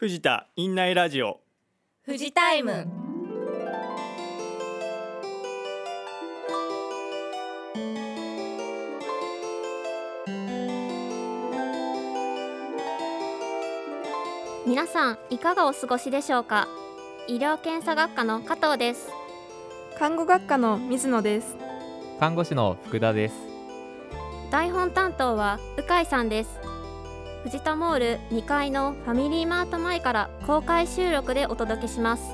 藤田院内ラジオ。富士タイム。皆さんいかがお過ごしでしょうか？医療検査学科の加藤です。看護学科の水野です。看護師の福田です。台本担当は鵜飼さんです藤田モール2階のファミリーマート前から公開収録でお届けします。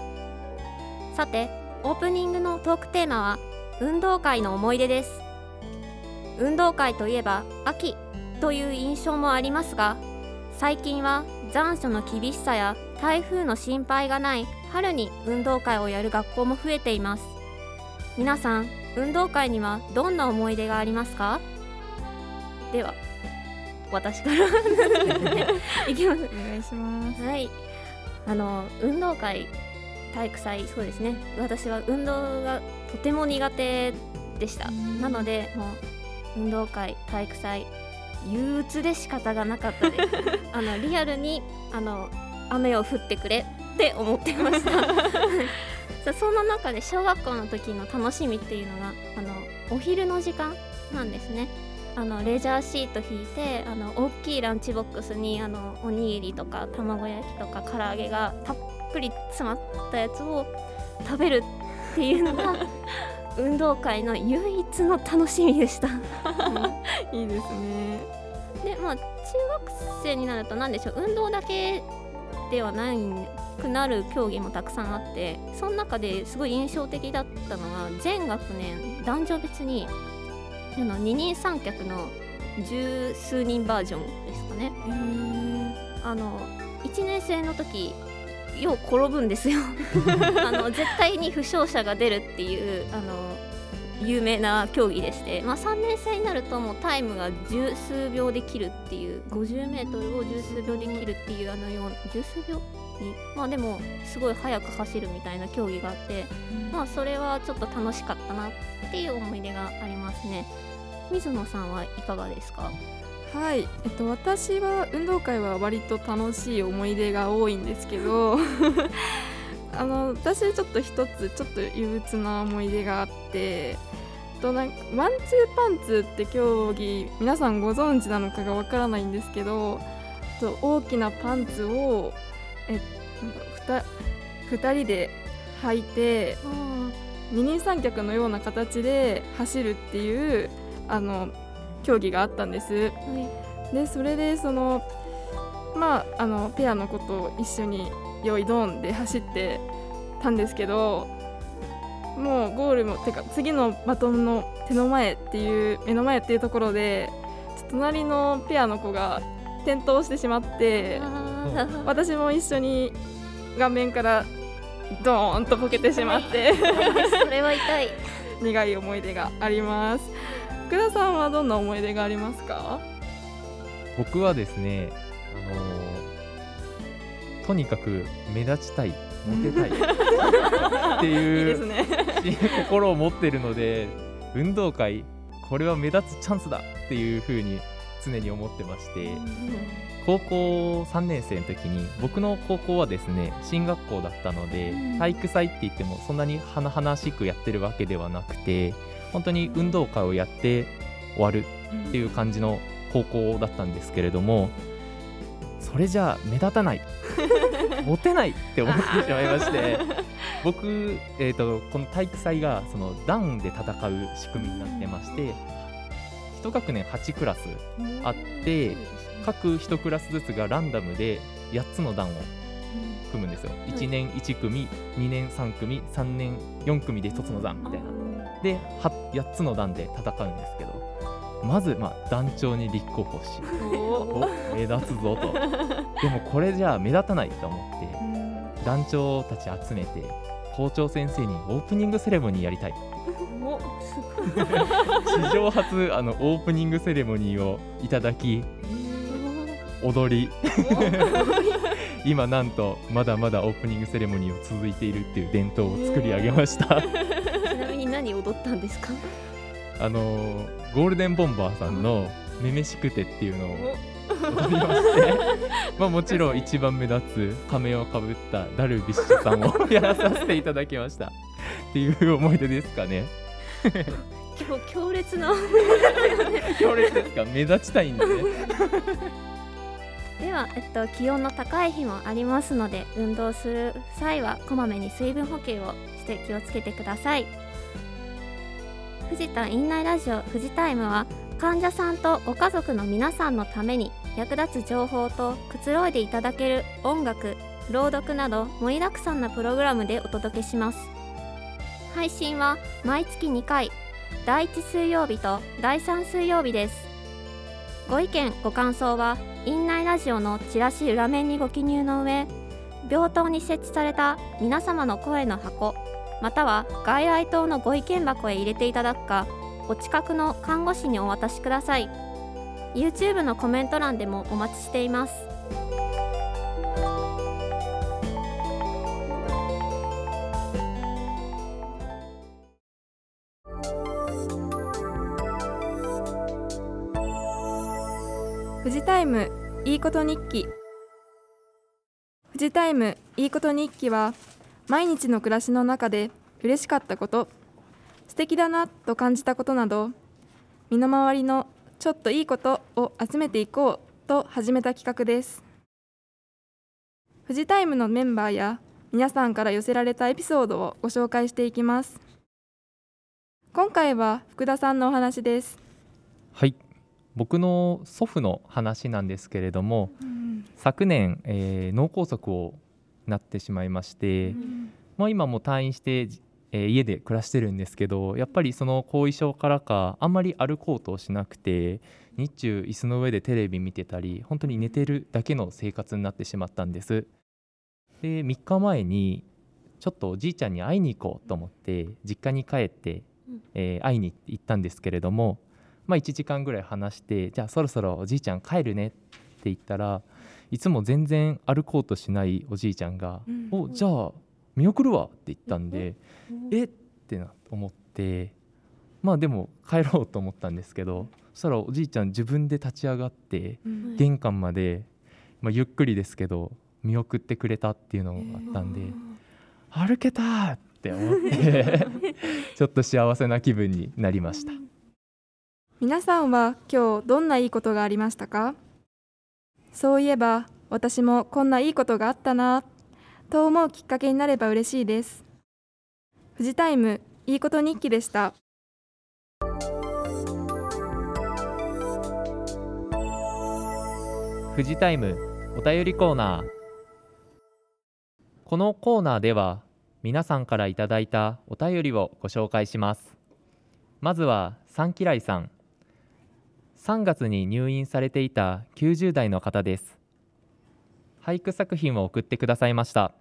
さてオープニングのトークテーマは運動会の思い出です。運動会といえば秋という印象もありますが最近は残暑の厳しさや台風の心配がない春に運動会をやる学校も増えています。皆さん運動会にはどんな思い出がありますか？では私から。いきます。お願いします。はい。あの運動会体育祭。そうですね。私は運動がとても苦手でした。なのでもう運動会体育祭憂鬱で仕方がなかったで。す あのリアルにあの雨を降ってくれって思ってました。さそんな中で小学校の時の楽しみっていうのがあのお昼の時間なんですねあのレジャーシート引いてあの大きいランチボックスにあのおにぎりとか卵焼きとか唐揚げがたっぷり詰まったやつを食べるっていうのが 運動会の唯一の楽しみでした。う んいいですねでまあ中学生になると何でしょう運動だけではないくなる競技もたくさんあってその中ですごい印象的だったのは全学年男女別にあの二人三脚の十数人バージョンですかね。あの1年生の時よう転ぶんですよ。あの絶対に負傷者が出るっていうあの有名な競技でして、まあ、3年生になるともうタイムが十数秒で切るっていう 50m を十数秒で切るっていうあのよう十数秒にまあでもすごい速く走るみたいな競技があって、まあそれはちょっと楽しかったなっていう思い出がありますね水野さんはいかがですか？はい、えっと、私は運動会は割と楽しい思い出が多いんですけど あの私ちょっと一つちょっと憂鬱な思い出があってとなんかワンツーパンツって競技皆さんご存知なのかがわからないんですけどと大きなパンツをえなんか 2, 2人で履いて二人三脚のような形で走るっていうあの競技があったんです。でそれでそのまああのペアの子と一緒に用意ドンで走ってたんですけどもうゴールもてか次のバトンの手の前っていう目の前っていうところで隣のペアの子が転倒してしまって私も一緒に顔面からドーンとこけてしまって。それは痛い。苦い思い出があります福田さんはどんな思い出がありますか？僕はですねあのーとにかく目立ちたいモテたいっていう 心を持ってるので運動会これは目立つチャンスだっていう風に常に思ってまして高校3年生の時に僕の高校はですね進学校だったので体育祭って言ってもそんなに華々しくやってるわけではなくて本当に運動会をやって終わるっていう感じの高校だったんですけれどもそれじゃあ目立たない モテないって思ってしまいまして僕、えー、とこの体育祭がその団で戦う仕組みになってまして1学年8クラスあって各1クラスずつがランダムで8つの団を組むんですよ。1年1組2年3組3年4組で1つの団みたいなでは8つの団で戦うんですけどまず、まあ、団長に立候補しお目立つぞと。でもこれじゃあ目立たないと思って団長たち集めて校長先生にオープニングセレモニーやりたい。おすごい。史上初あのオープニングセレモニーをいただき踊り。今なんとまだまだオープニングセレモニーを続いているっていう伝統を作り上げました何踊ったんですか？あのーゴールデンボンバーさんの「めめしくて」っていうのをお。りましてまあもちろん一番目立つ仮面をかぶったダルビッシュさんを やらさせていただきました。っていう思い出ですかね。今日強烈な。強烈ですか？目立ちたいんでね。では、えっと、気温の高い日もありますので運動する際はこまめに水分補給をして気をつけてください藤田院内ラジオ富士タイムは患者さんとご家族の皆さんのために役立つ情報とくつろいでいただける音楽朗読など盛りだくさんなプログラムでお届けします。配信は毎月2回第1水曜日と第3水曜日です。ご意見ご感想は院内ラジオのチラシ裏面にご記入の上病棟に設置された皆様の声の箱または外来棟のご意見箱へ入れていただくかお近くの看護師にお渡しください。YouTube のコメント欄でもお待ちしています。富士タイムいいこと日記。富士タイムいいこと日記は毎日の暮らしの中で嬉しかったこと素敵だなと感じたことなど身の回りのちょっといいことを集めていこうと始めた企画です。富士タイムのメンバーや皆さんから寄せられたエピソードをご紹介していきます。今回は福田さんのお話です、はい。僕の祖父の話なんですけれども昨年、えー脳梗塞をなってしまいまして、まあ、今も退院して、えー家で暮らしてるんですけどやっぱりその後遺症からかあんまり歩こうとしなくて日中椅子の上でテレビ見てたり本当に寝てるだけの生活になってしまったんです。で3日前にちょっとおじいちゃんに会いに行こうと思って実家に帰って、えー会いに行ったんですけれども、まあ、1時間ぐらい話してじゃあそろそろおじいちゃん帰るねって言ったらいつも全然歩こうとしないおじいちゃんが「おじゃあ見送るわ」って言ったんで「え？っ?」てな思ってまあでも帰ろうと思ったんですけどそしたらおじいちゃん自分で立ち上がって玄関まで、まあ、ゆっくりですけど見送ってくれたっていうのがあったんで歩けたって思って ちょっと幸せな気分になりました。皆さんは今日どんないいことがありましたか？そういえば私もこんないいことがあったなと思うきっかけになれば嬉しいです。富士タイムいいこと日記でした。富士タイムお便りコーナー。このコーナーでは皆さんからいただいたお便りをご紹介します。まずは三きらいさん。3月に入院されていた90代の方です。俳句作品を送ってくださいました。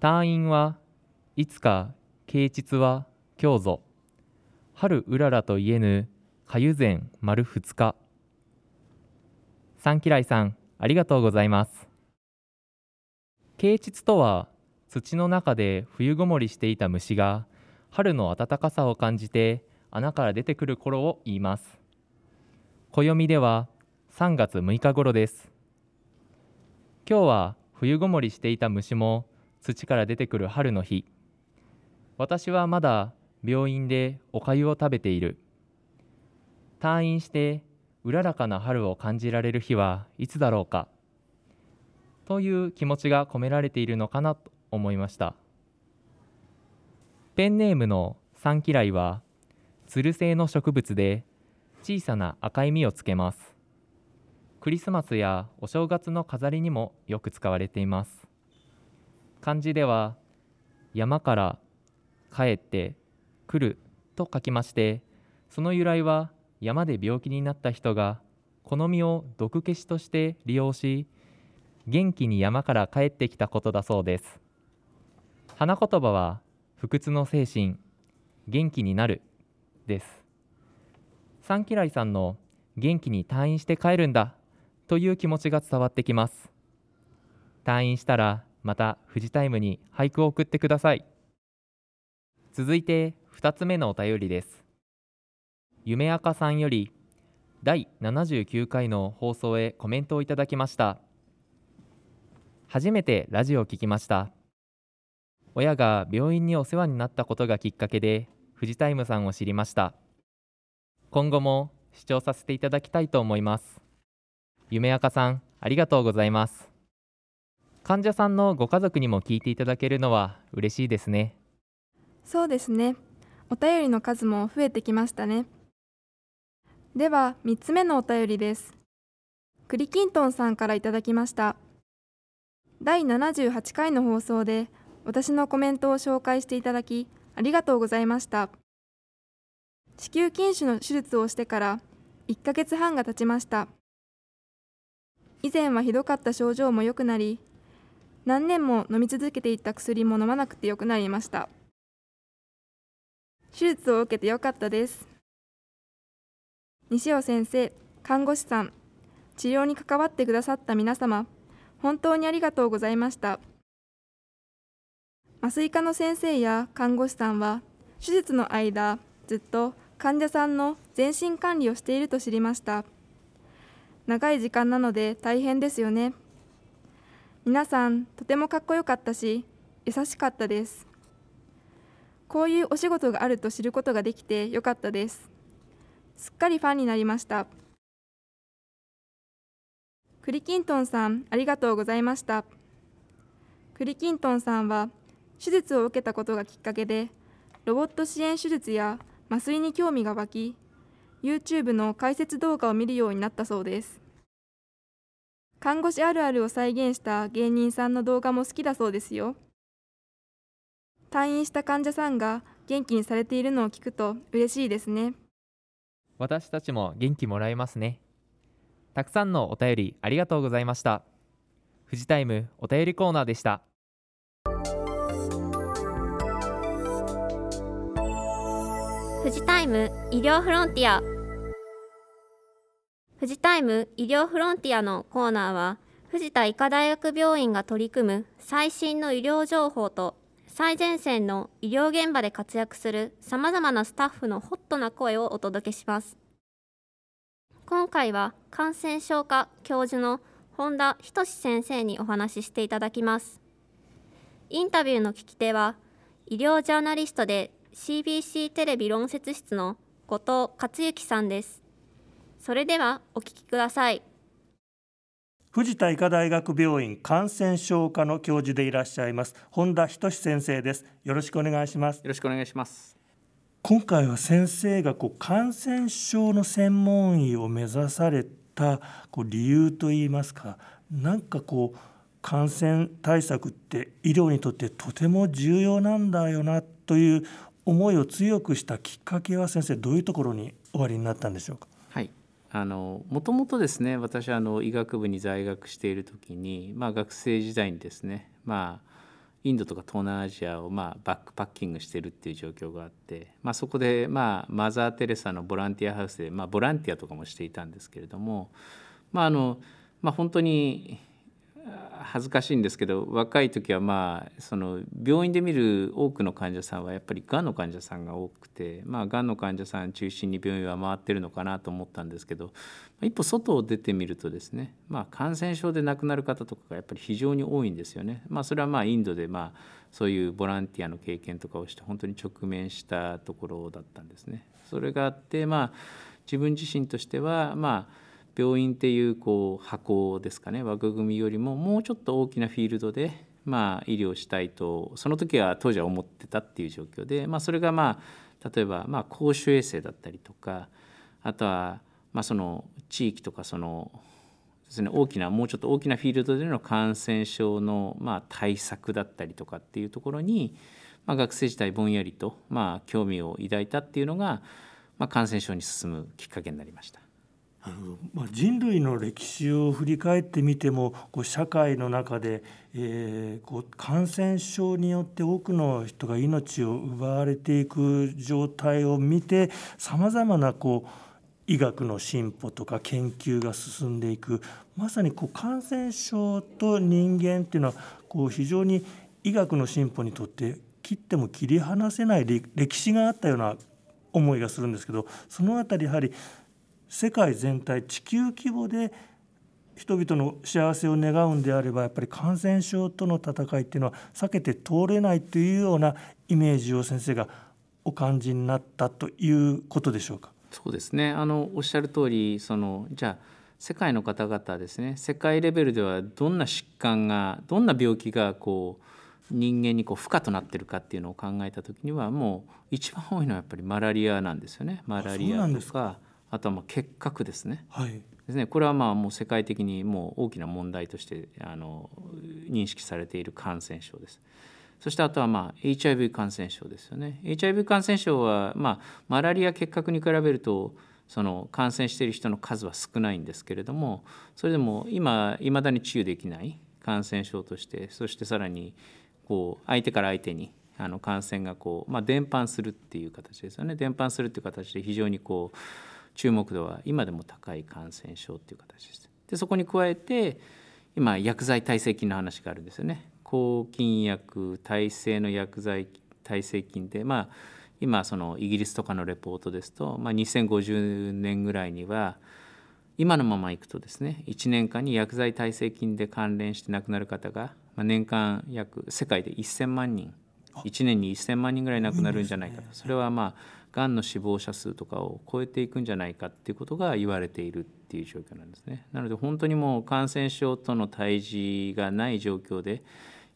退院はいつか啓蟄は今日ぞ。春うららと言えぬかゆ前丸2日。三きらいさんありがとうございます。啓蟄とは土の中で冬ごもりしていた虫が春の暖かさを感じて穴から出てくる頃を言います。暦では3月6日頃です。今日は冬ごもりしていた虫も土から出てくる春の日。私はまだ病院でおかゆを食べている。退院してうららかな春を感じられる日はいつだろうか。という気持ちが込められているのかなと思いました。ペンネームの三嫌いはつる性の植物で小さな赤い実をつけます。クリスマスやお正月の飾りにもよく使われています。漢字では山から帰って来ると書きましてその由来は山で病気になった人がこの実を毒消しとして利用し元気に山から帰ってきたことだそうです。花言葉は不屈の精神元気になるです。三嫌いさんの元気に退院して帰るんだという気持ちが伝わってきます。退院したらまた富士タイムに俳句を送ってください。続いて2つ目のお便りです。夢赤さんより第79回の放送へコメントをいただきました。初めてラジオを聞きました。親が病院にお世話になったことがきっかけでフジタイムさんを知りました。今後も視聴させていただきたいと思います。夢赤さんありがとうございます。患者さんのご家族にも聞いていただけるのは嬉しいですね。そうですね。お便りの数も増えてきましたね。では3つ目のお便りです。クリキントンさんからいただきました。第78回の放送で私のコメントを紹介していただきありがとうございました。子宮筋腫の手術をしてから1ヶ月半が経ちました。以前はひどかった症状も良くなり何年も飲み続けていた薬も飲まなくてよくなりました。手術を受けてよかったです。西尾先生看護師さん治療に関わってくださった皆様本当にありがとうございました。麻酔科の先生や看護師さんは手術の間ずっと患者さんの全身管理をしていると知りました。長い時間なので大変ですよね。皆さんとてもかっこよかったし優しかったです。こういうお仕事があると知ることができてよかったです。すっかりファンになりました。クリキントンさんありがとうございました。クリキントンさんは手術を受けたことがきっかけでロボット支援手術や麻酔に興味が湧き YouTube の解説動画を見るようになったそうです。看護師あるあるを再現した芸人さんの動画も好きだそうですよ。退院した患者さんが元気にされているのを聞くと嬉しいですね。私たちも元気もらえますね。たくさんのお便りありがとうございました。フジタイムお便りコーナーでした。フジタイム医療フロンティア。フジタイム医療フロンティアのコーナーは藤田医科大学病院が取り組む最新の医療情報と最前線の医療現場で活躍するさまざまなスタッフのホットな声をお届けします。今回は感染症科教授の本田仁先生にお話ししていただきます。インタビューの聞き手は医療ジャーナリストで CBC テレビ論説室の後藤克之さんです。それではお聞きください。藤田医科大学病院感染症科の教授でいらっしゃいます本田仁先生です。よろしくお願いします。よろしくお願いします。今回は先生がこう感染症の専門医を目指されたこう理由といいますかなんかこう感染対策って医療にとってとても重要なんだよなという思いを強くしたきっかけは先生どういうところにおありになったんでしょうか？はい。あのもともとですね私はあの医学部に在学している時に、まあ、学生時代にですね、まあ、インドとか東南アジアをまあバックパッキングしてるっていう状況があって、まあ、そこでまあマザー・テレサのボランティアハウスで、まあ、ボランティアとかもしていたんですけれども、まああのまあ、本当に恥ずかしいんですけど若い時はまあその病院で見る多くの患者さんはやっぱりがんの患者さんが多くてまあがんの患者さん中心に病院は回ってるのかなと思ったんですけど一歩外を出てみるとですねまあ感染症で亡くなる方とかがやっぱり非常に多いんですよね。まあそれはまあインドでまあそういうボランティアの経験とかをして本当に直面したところだったんですね。それがあってまあ自分自身としてはまあ病院っていうこう箱ですかね枠組みよりももうちょっと大きなフィールドで、まあ、医療したいとその時は当時は思ってたっていう状況で、まあ、それがまあ例えばまあ公衆衛生だったりとかあとはまあその地域とかそのですね大きなもうちょっと大きなフィールドでの感染症のまあ対策だったりとかっていうところに、まあ、学生時代ぼんやりとまあ興味を抱いたっていうのが、まあ、感染症に進むきっかけになりました。あのまあ、人類の歴史を振り返ってみてもこう社会の中で、えー、こう感染症によって多くの人が命を奪われていく状態を見てさまざまなこう医学の進歩とか研究が進んでいく。まさにこう感染症と人間っていうのはこう非常に医学の進歩にとって切っても切り離せない歴史があったような思いがするんですけどその辺りやはり世界全体地球規模で人々の幸せを願うんであればやっぱり感染症との戦いっていうのは避けて通れないというようなイメージを先生がお感じになったということでしょうか？そうですね。あのおっしゃる通りそのじゃあ世界の方々ですね。世界レベルではどんな疾患がどんな病気がこう人間にこう負荷となってるかっていうのを考えた時にはもう一番多いのはやっぱりマラリアなんですよね。マラリアとかあとはまあ結核ですね。はいですね、これはまあもう世界的にもう大きな問題としてあの認識されている感染症です。そしてあとはまあ HIV 感染症ですよね。HIV 感染症はまあマラリア結核に比べるとその感染している人の数は少ないんですけれどもそれでも今いまだに治癒できない感染症としてそしてさらにこう相手から相手にあの感染がこう、まあ、伝播するっていう形ですよね伝播するっていう形で非常にこう注目度は今でも高い感染症っていう形です。でそこに加えて今薬剤耐性菌の話があるんですよね。抗菌薬耐性の薬剤耐性菌でまあ今そのイギリスとかのレポートですと、まあ、2050年ぐらいには今のままいくとですね1年間に薬剤耐性菌で関連して亡くなる方が、まあ、年間約世界で1000万人1年に1000万人ぐらい亡くなるんじゃないかと、それはまあがんの死亡者数とかを超えていくんじゃないかっていうことが言われているっていう状況なんですね。なので本当にもう感染症との対峙がない状況で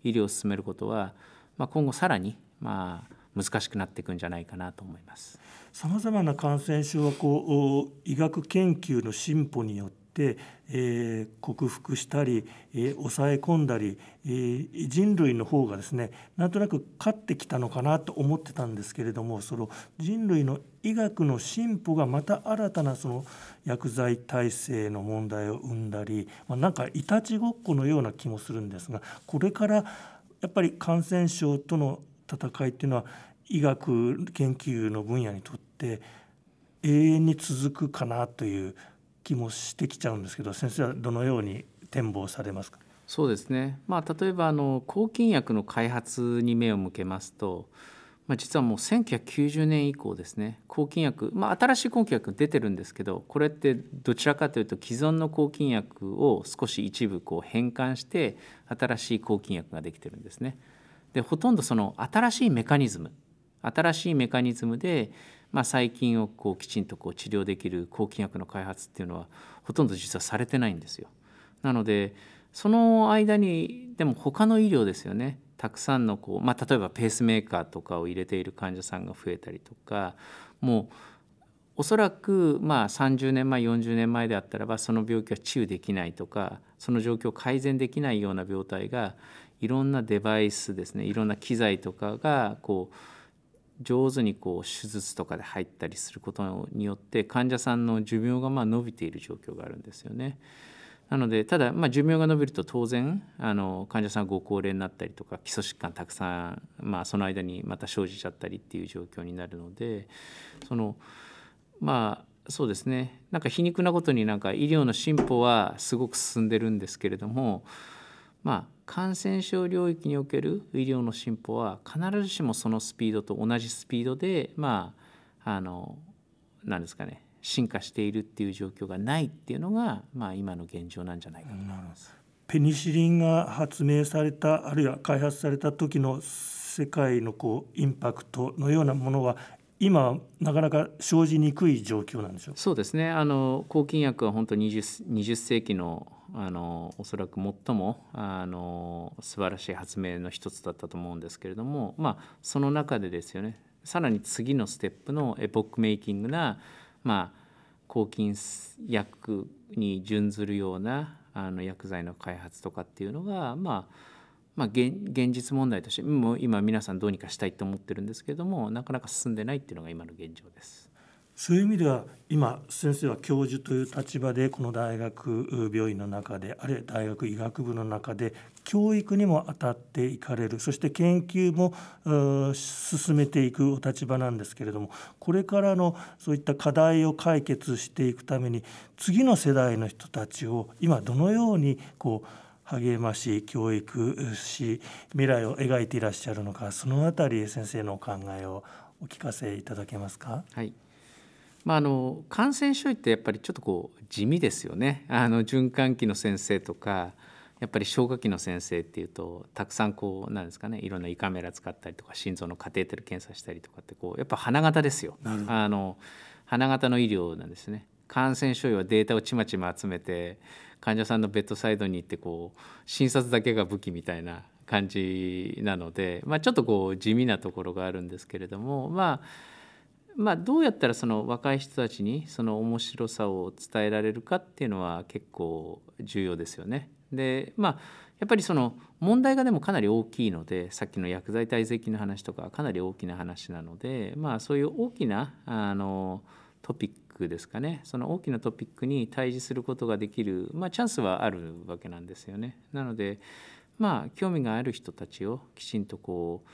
医療を進めることは、まあ、今後さらにまあ難しくなっていくんじゃないかなと思います。さまざまな感染症はこう医学研究の進歩によって、えー、克服したり、えー、抑え込んだり、えー、人類の方がですねなんとなく勝ってきたのかなと思ってたんですけれどもその人類の医学の進歩がまた新たなその薬剤耐性の問題を生んだり、まあ、なんかいたちごっこのような気もするんですがこれからやっぱり感染症との戦いっていうのは医学研究の分野にとって永遠に続くかなという気もしてきちゃうんですけど先生はどのように展望されますか？そうですね、まあ、例えばあの抗菌薬の開発に目を向けますと、まあ、実はもう1990年以降ですね。抗菌薬、まあ、新しい抗菌薬出てるんですけどこれってどちらかというと既存の抗菌薬を少し一部こう変換して新しい抗菌薬ができてるんですね。でほとんどその新しいメカニズム新しいメカニズムでまあ、細菌をこうきちんとこう治療できる抗菌薬の開発っていうのはほとんど実はされてないんですよ。なのでその間にでも他の医療ですよねたくさんのこう、まあ、例えばペースメーカーとかを入れている患者さんが増えたりとかもうおそらくまあ30年前40年前であったらばその病気は治癒できないとかその状況を改善できないような病態がいろんなデバイスですねいろんな機材とかがこう上手にこう手術とかで入ったりすることによって患者さんの寿命がまあ伸びている状況があるんですよね。なのでただまあ寿命が伸びると当然あの患者さんがご高齢になったりとか基礎疾患たくさん、まあ、その間にまた生じちゃったりっていう状況になるのでそのまあそうですねなんか皮肉なことになんか医療の進歩はすごく進んでるんですけれどもまあ感染症領域における医療の進歩は必ずしもそのスピードと同じスピードでまああの何ですかね進化しているっていう状況がないっていうのが、まあ、今の現状なんじゃないかと思います。ペニシリンが発明されたあるいは開発された時の世界のこうインパクトのようなものは今なかなか生じにくい状況なんでしょうそうですね。あの抗菌薬は本当 20, 20世紀のあのおそらく最もあの素晴らしい発明の一つだったと思うんですけれども、まあ、その中でですよねさらに次のステップのエポックメイキングな、まあ、抗菌薬に準ずるようなあの薬剤の開発とかっていうのが、まあ、まあ現、実問題としてもう今皆さんどうにかしたいと思ってるんですけれどもなかなか進んでないっていうのが今の現状です。そういう意味では今先生は教授という立場でこの大学病院の中であるいは大学医学部の中で教育にも当たっていかれるそして研究も進めていくお立場なんですけれどもこれからのそういった課題を解決していくために次の世代の人たちを今どのようにこう励まし教育し未来を描いていらっしゃるのかそのあたり先生のお考えをお聞かせいただけますか？はいまあ、あの感染症医ってやっぱりちょっとこう地味ですよね。あの循環器の先生とかやっぱり消化器の先生っていうとたくさんこうなんですかねいろんな胃カメラ使ったりとか心臓のカテーテル検査したりとかってこうやっぱ花形ですよ。あの花形の医療なんですね。感染症医はデータをちまちま集めて患者さんのベッドサイドに行ってこう診察だけが武器みたいな感じなので、まあ、ちょっとこう地味なところがあるんですけれどもまあまあ、どうやったらその若い人たちにその面白さを伝えられるかっていうのは結構重要ですよね。でまあやっぱりその問題がでもかなり大きいのでさっきの薬剤耐性菌の話とかかなり大きな話なのでまあそういう大きなあのトピックですかねその大きなトピックに対峙することができる、まあ、チャンスはあるわけなんですよね。なのでまあ興味がある人たちをきちんとこう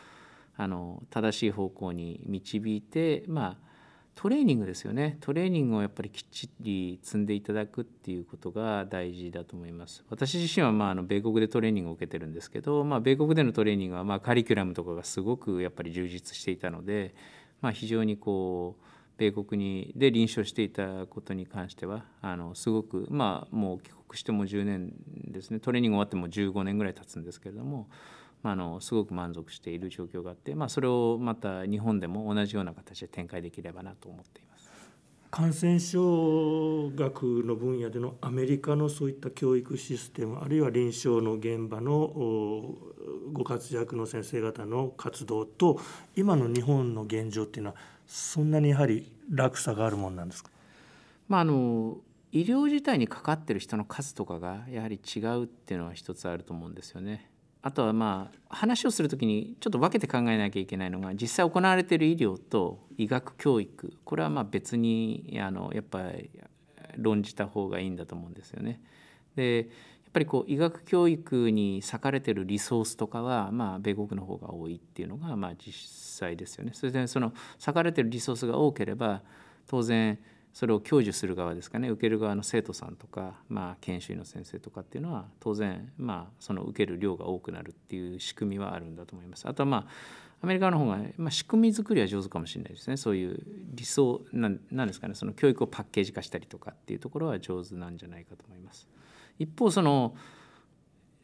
あの正しい方向に導いてまあトレーニングですよね。トレーニングをやっぱりきっちり積んでいただくっていうことが大事だと思います。私自身はまああの米国でトレーニングを受けてるんですけど、まあ、米国でのトレーニングはまあカリキュラムとかがすごくやっぱり充実していたので、まあ、非常にこう米国にで臨床していたことに関してはあのすごくまあもう帰国しても10年ですね。トレーニング終わっても15年ぐらい経つんですけれどもあのすごく満足している状況があって、まあ、それをまた日本でも同じような形で展開できればなと思っています。感染症学の分野でのアメリカのそういった教育システムあるいは臨床の現場のご活躍の先生方の活動と今の日本の現状っていうのはそんなにやはり落差があるもんなんですか、まあ、あの医療自体にかかってる人の数とかがやはり違うっていうのは一つあると思うんですよね。あとはまあ話をする時にちょっと分けて考えなきゃいけないのが実際行われている医療と医学教育これはまあ別にあのやっぱり論じた方がいいんだと思うんですよね。でやっぱりこう医学教育に割かれてるリソースとかはまあ米国の方が多いっていうのがまあ実際ですよね。それでその割かれてるリソースが多ければ当然それを享受する側ですかね受ける側の生徒さんとか、まあ、研修医の先生とかっていうのは当然、まあ、その受ける量が多くなるっていう仕組みはあるんだと思います。あとはまあアメリカの方が、まあ、仕組み作りは上手かもしれないですねそういう理想なんなんですかねその教育をパッケージ化したりとかっていうところは上手なんじゃないかと思います。一方その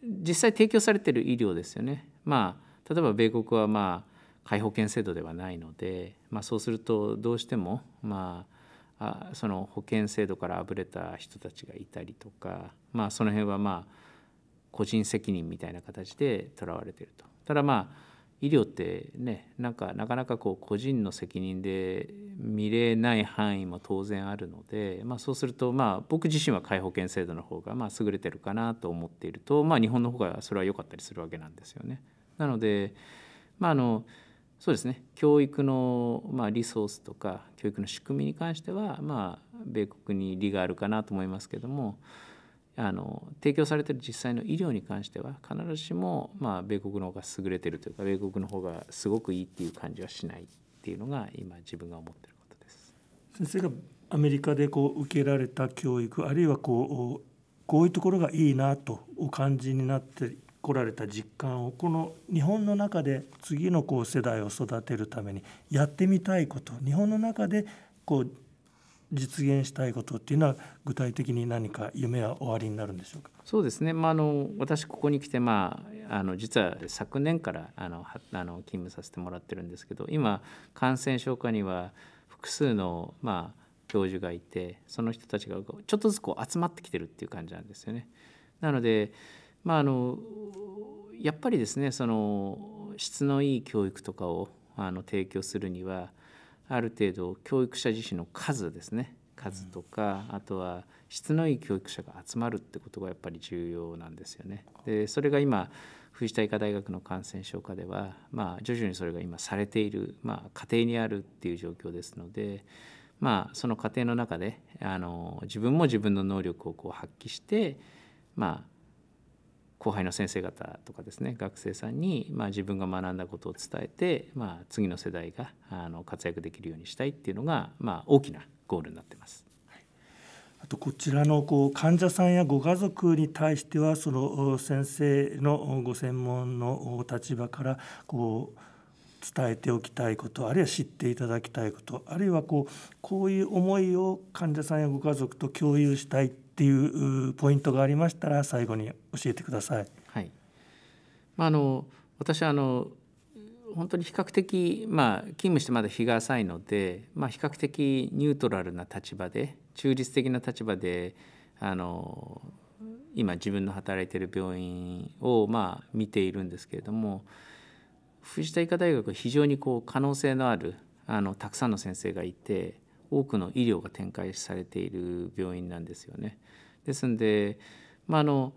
実際提供されている医療ですよね。まあ例えば米国はまあ皆保険制度ではないので、まあ、そうするとどうしてもまああその保険制度からあぶれた人たちがいたりとか、まあ、その辺はまあ個人責任みたいな形でとらわれていると。ただまあ医療ってねなんかなかなかこう個人の責任で見れない範囲も当然あるので、まあ、そうするとまあ僕自身は皆保険制度の方がまあ優れてるかなと思っていると、まあ、日本の方がそれは良かったりするわけなんですよね。なので、まあ、あのそうですね教育の、まあ、リソースとか教育の仕組みに関しては、まあ、米国に利があるかなと思いますけどもあの提供されてる実際の医療に関しては必ずしも、まあ、米国の方が優れてるというか米国の方がすごくいいっていう感じはしないっていうのが今自分が思ってることです。先生がアメリカでこう受けられた教育あるいはこうこういうところがいいなとお感じになって来られた実感をこの日本の中で次のこう世代を育てるためにやってみたいこと日本の中でこう実現したいことっていうのは具体的に何か夢は終わりになるんでしょうか？そうですね、まあ、あの私ここに来て、まあ、あの実は昨年からあのあの勤務させてもらってるんですけど今感染症科には複数の、まあ、教授がいてその人たちがちょっとずつこう集まってきてるっていう感じなんですよね。なのでまあ、あのやっぱりですねその質のいい教育とかをあの提供するにはある程度教育者自身の数ですね数とか、あとは質のいい教育者が集まるってことがやっぱり重要なんですよね。でそれが今藤田医科大学の感染症科では、まあ、徐々にそれが今されている、まあ、家庭にあるっていう状況ですので、まあ、その過程の中であの自分も自分の能力をこう発揮して、まあ、後輩の先生方とかですね学生さんに、まあ、自分が学んだことを伝えて、まあ、次の世代があの活躍できるようにしたいっていうのが、まあ、大きなゴールになってます。あとこちらのこう患者さんやご家族に対してはその先生のご専門の立場からこう伝えておきたいことあるいは知っていただきたいことあるいはこうこういう思いを患者さんやご家族と共有したいっていうポイントがありましたら最後に教えてください。はいまあ、あの私はあの本当に比較的、まあ、勤務してまだ日が浅いので、まあ、比較的ニュートラルな立場で中立的な立場であの今自分の働いている病院をまあ見ているんですけれども藤田医科大学は非常にこう可能性のあるあのたくさんの先生がいて多くの医療が展開されている病院なんですよね。ですんで、まあ、あの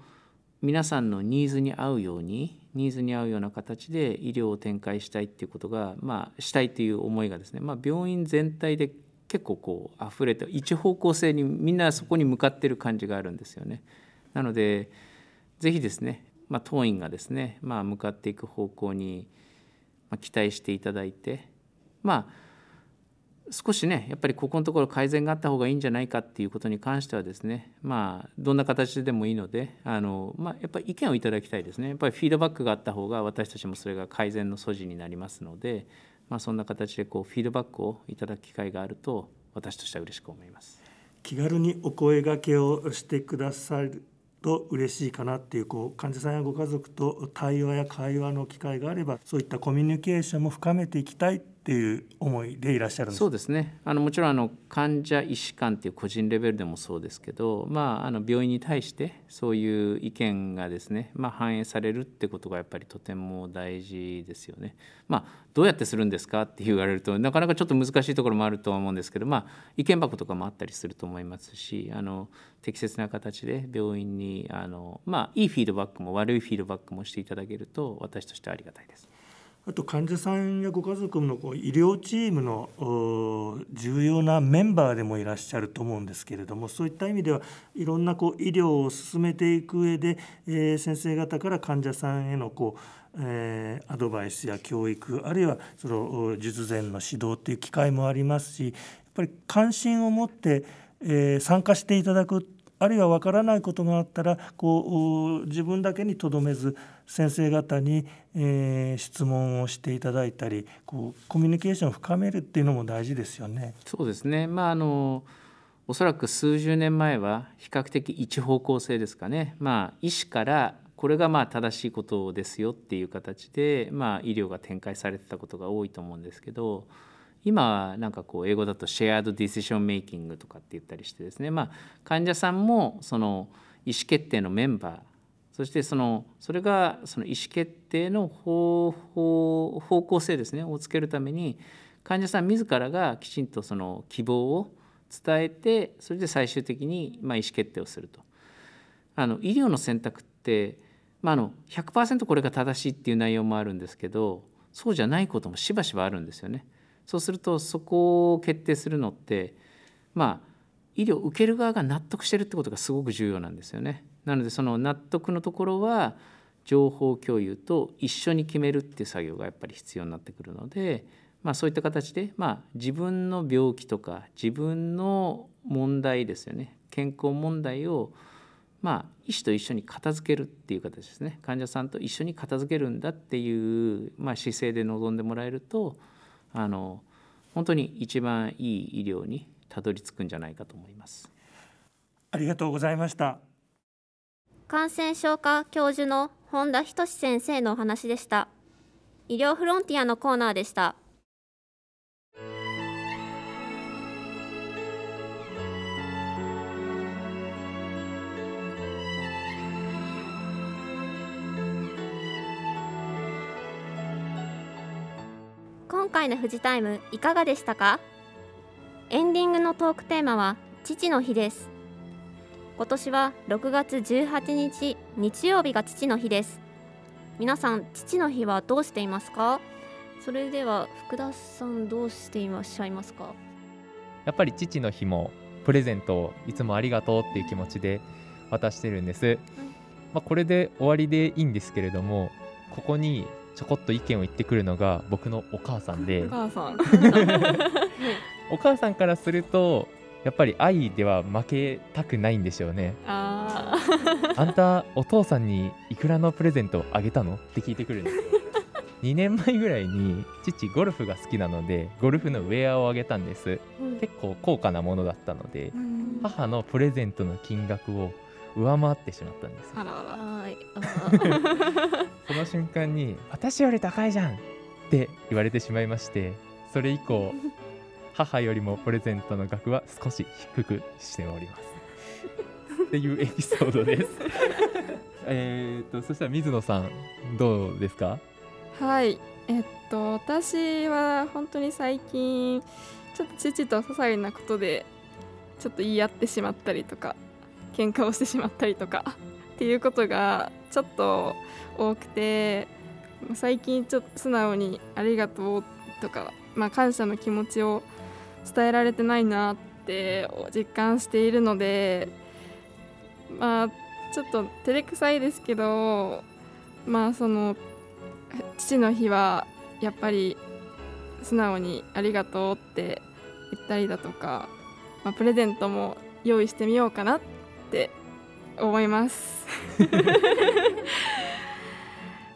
皆さんのニーズに合うようにニーズに合うような形で医療を展開したいっていうことが、まあ、したいという思いがですね、まあ、病院全体で結構こう溢れて一方向性にみんなそこに向かってる感じがあるんですよね。なのでぜひですね、まあ、当院がですね、まあ、向かっていく方向に期待していただいてまあ少しねやっぱりここのところ改善があった方がいいんじゃないかっていうことに関してはですねまあどんな形でもいいのであの、まあ、やっぱり意見をいただきたいですねやっぱりフィードバックがあった方が私たちもそれが改善の素地になりますので、まあ、そんな形でこうフィードバックをいただく機会があると私としては嬉しく思います。気軽にお声がけをしてくださると嬉しいかなっていうこう患者さんやご家族と対話や会話の機会があればそういったコミュニケーションも深めていきたいっていう思いでいらっしゃるんですそうですねあのもちろんあの患者医師間っていう個人レベルでもそうですけど、まあ、あの病院に対してそういう意見がですね、まあ、反映されるってことがやっぱりとても大事ですよね。まあ、どうやってするんですかって言われるとなかなかちょっと難しいところもあるとは思うんですけど、まあ、意見箱とかもあったりすると思いますしあの適切な形で病院にあの、まあ、いいフィードバックも悪いフィードバックもしていただけると私としてはありがたいです。あと患者さんやご家族のこう医療チームの重要なメンバーでもいらっしゃると思うんですけれどもそういった意味ではいろんなこう医療を進めていく上で、えー、先生方から患者さんへのこう、えー、アドバイスや教育あるいはその術前の指導っていう機会もありますしやっぱり関心を持って、えー、参加していただくあるいは分からないことがあったらこう自分だけにとどめず先生方に、えー、質問をしていただいたりこうコミュニケーションを深めるっていうのも大事ですよね。そうですね、まああのおそらく数十年前は比較的一方向性ですかね、まあ、医師からこれがまあ正しいことですよっていう形で、まあ、医療が展開されてたことが多いと思うんですけど今はなんかこう英語だとシェアードディシジョンメイキングとかって言ったりしてですね、まあ、患者さんもその意思決定のメンバーそしてそのそれがその意思決定の方法方向性ですねをつけるために患者さん自らがきちんとその希望を伝えてそれで最終的にまあ意思決定をすると。あの医療の選択って、まあ、あの100%これが正しいっていう内容もあるんですけどそうじゃないこともしばしばあるんですよね。そうするとそこを決定するのってまあ医療を受ける側が納得してるってことがすごく重要なんですよね。なのでその納得のところは情報共有と一緒に決めるっていう作業がやっぱり必要になってくるので、まあ、そういった形で、まあ、自分の病気とか自分の問題ですよね健康問題をまあ、医師と一緒に片付けるっていう形ですね患者さんと一緒に片付けるんだっていう、まあ、姿勢で臨んでもらえるとあの本当に一番いい医療にたどり着くんじゃないかと思います。ありがとうございました。感染症科教授の本田仁先生のお話でした。医療フロンティアのコーナーでした。今回のフジタイムいかがでしたか？エンディングのトークテーマは父の日です。今年は6月18日日曜日が父の日です。皆さん父の日はどうしていますか？それでは福田さんどうしていらっしゃいますか？やっぱり父の日もプレゼントをいつもありがとうっていう気持ちで渡してるんです、まあ、これで終わりでいいんですけれどもここにちょこっと意見を言ってくるのが僕のお母さんで。お母さん お母さんからするとやっぱり愛では負けたくないんでしょうね。あ あんたお父さんにいくらのプレゼントあげたの？って聞いてくるんですよ。2年前ぐらいに父ゴルフが好きなのでゴルフのウェアをあげたんです。結構高価なものだったので母のプレゼントの金額を上回ってしまったんですあらあら。その瞬間に「私より高いじゃん!」って言われてしまいましてそれ以降母よりもプレゼントの額は少し低くしております。っていうエピソードです。えーとそしたら水野さんどうですか？はい。えっと私は本当に最近ちょっと父と些細なことでちょっと言い合ってしまったりとか喧嘩をしてしまったりとかっていうことがちょっと多くて最近ちょっと素直に「ありがとう」とか、まあ、感謝の気持ちを伝えられてないなって実感しているのでまあちょっと照れくさいですけどまあその父の日はやっぱり素直に「ありがとう」って言ったりだとか、まあ、プレゼントも用意してみようかなって思います。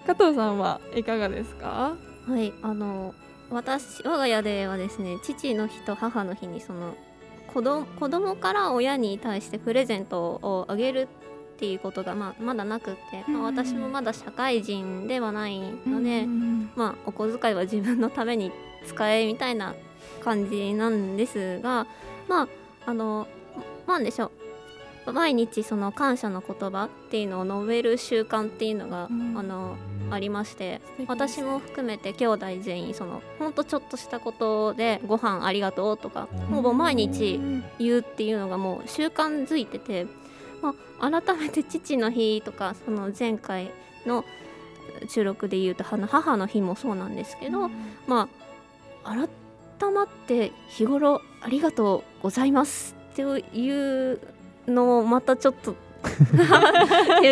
加藤さんはいかがですか？はいあの私我が家ではですね父の日と母の日にその子供子供から親に対してプレゼントをあげるっていうことが、まあ、まだなくって、まあ、うん私もまだ社会人ではないので、うんまあ、お小遣いは自分のために使えみたいな感じなんですがまああのなんでしょう毎日その感謝の言葉っていうのを述べる習慣っていうのが、うん。あのありまして私も含めて兄弟全員そのほんとちょっとしたことで「ご飯ありがとう」とかうん。ほぼ毎日うん言うっていうのがもう習慣づいてて、まあ、改めて父の日とかその前回の収録で言うと母の日もそうなんですけど、まあ改まって日頃ありがとうございますっていうのをまたちょっと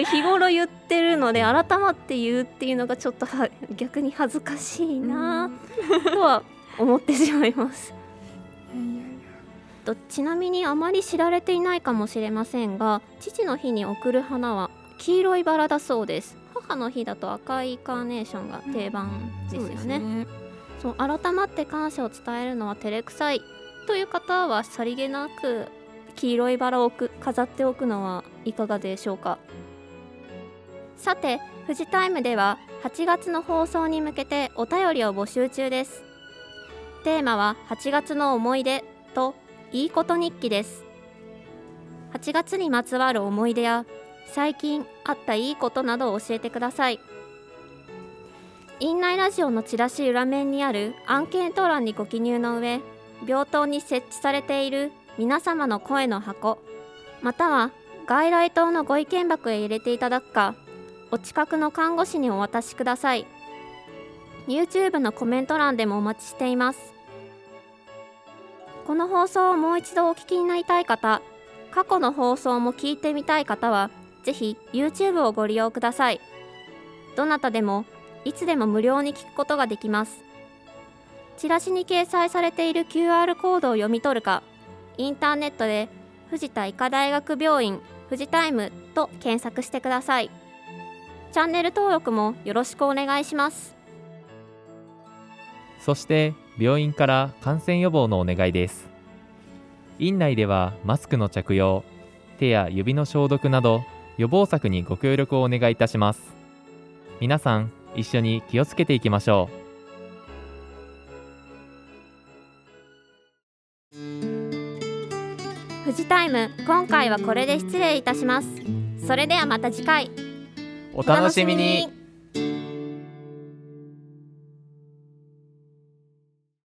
日頃言ってるので改まって言うっていうのがちょっとは 逆に恥ずかしいなとは思ってしまいます。とちなみにあまり知られていないかもしれませんが父の日に贈る花は黄色いバラだそうです。母の日だと赤いカーネーションが定番ですよね,、そう改まって感謝を伝えるのは照れくさい。という方はさりげなく黄色いバラを飾っておくのはいかがでしょうか？さてフジタイムでは8月の放送に向けてお便りを募集中です。テーマは8月の思い出といいこと日記です。8月にまつわる思い出や最近あったいいことなどを教えてください。院内ラジオのチラシ裏面にあるアンケート欄にご記入の上病棟に設置されている皆様の声の箱または外来棟のご意見箱へ入れていただくかお近くの看護師にお渡しください。YouTube のコメント欄でもお待ちしています。この放送をもう一度お聞きになりたい方過去の放送も聞いてみたい方はぜひ YouTube をご利用ください。どなたでもいつでも無料に聞くことができます。チラシに掲載されている QR コードを読み取るかインターネットで藤田医科大学病院フジタイムと検索してください。チャンネル登録もよろしくお願いします。そして病院から感染予防のお願いです。院内ではマスクの着用手や指の消毒など予防策にご協力をお願いいたします。皆さん一緒に気をつけていきましょう。フジタイム今回はこれで失礼いたします。それではまた次回。お楽しみに。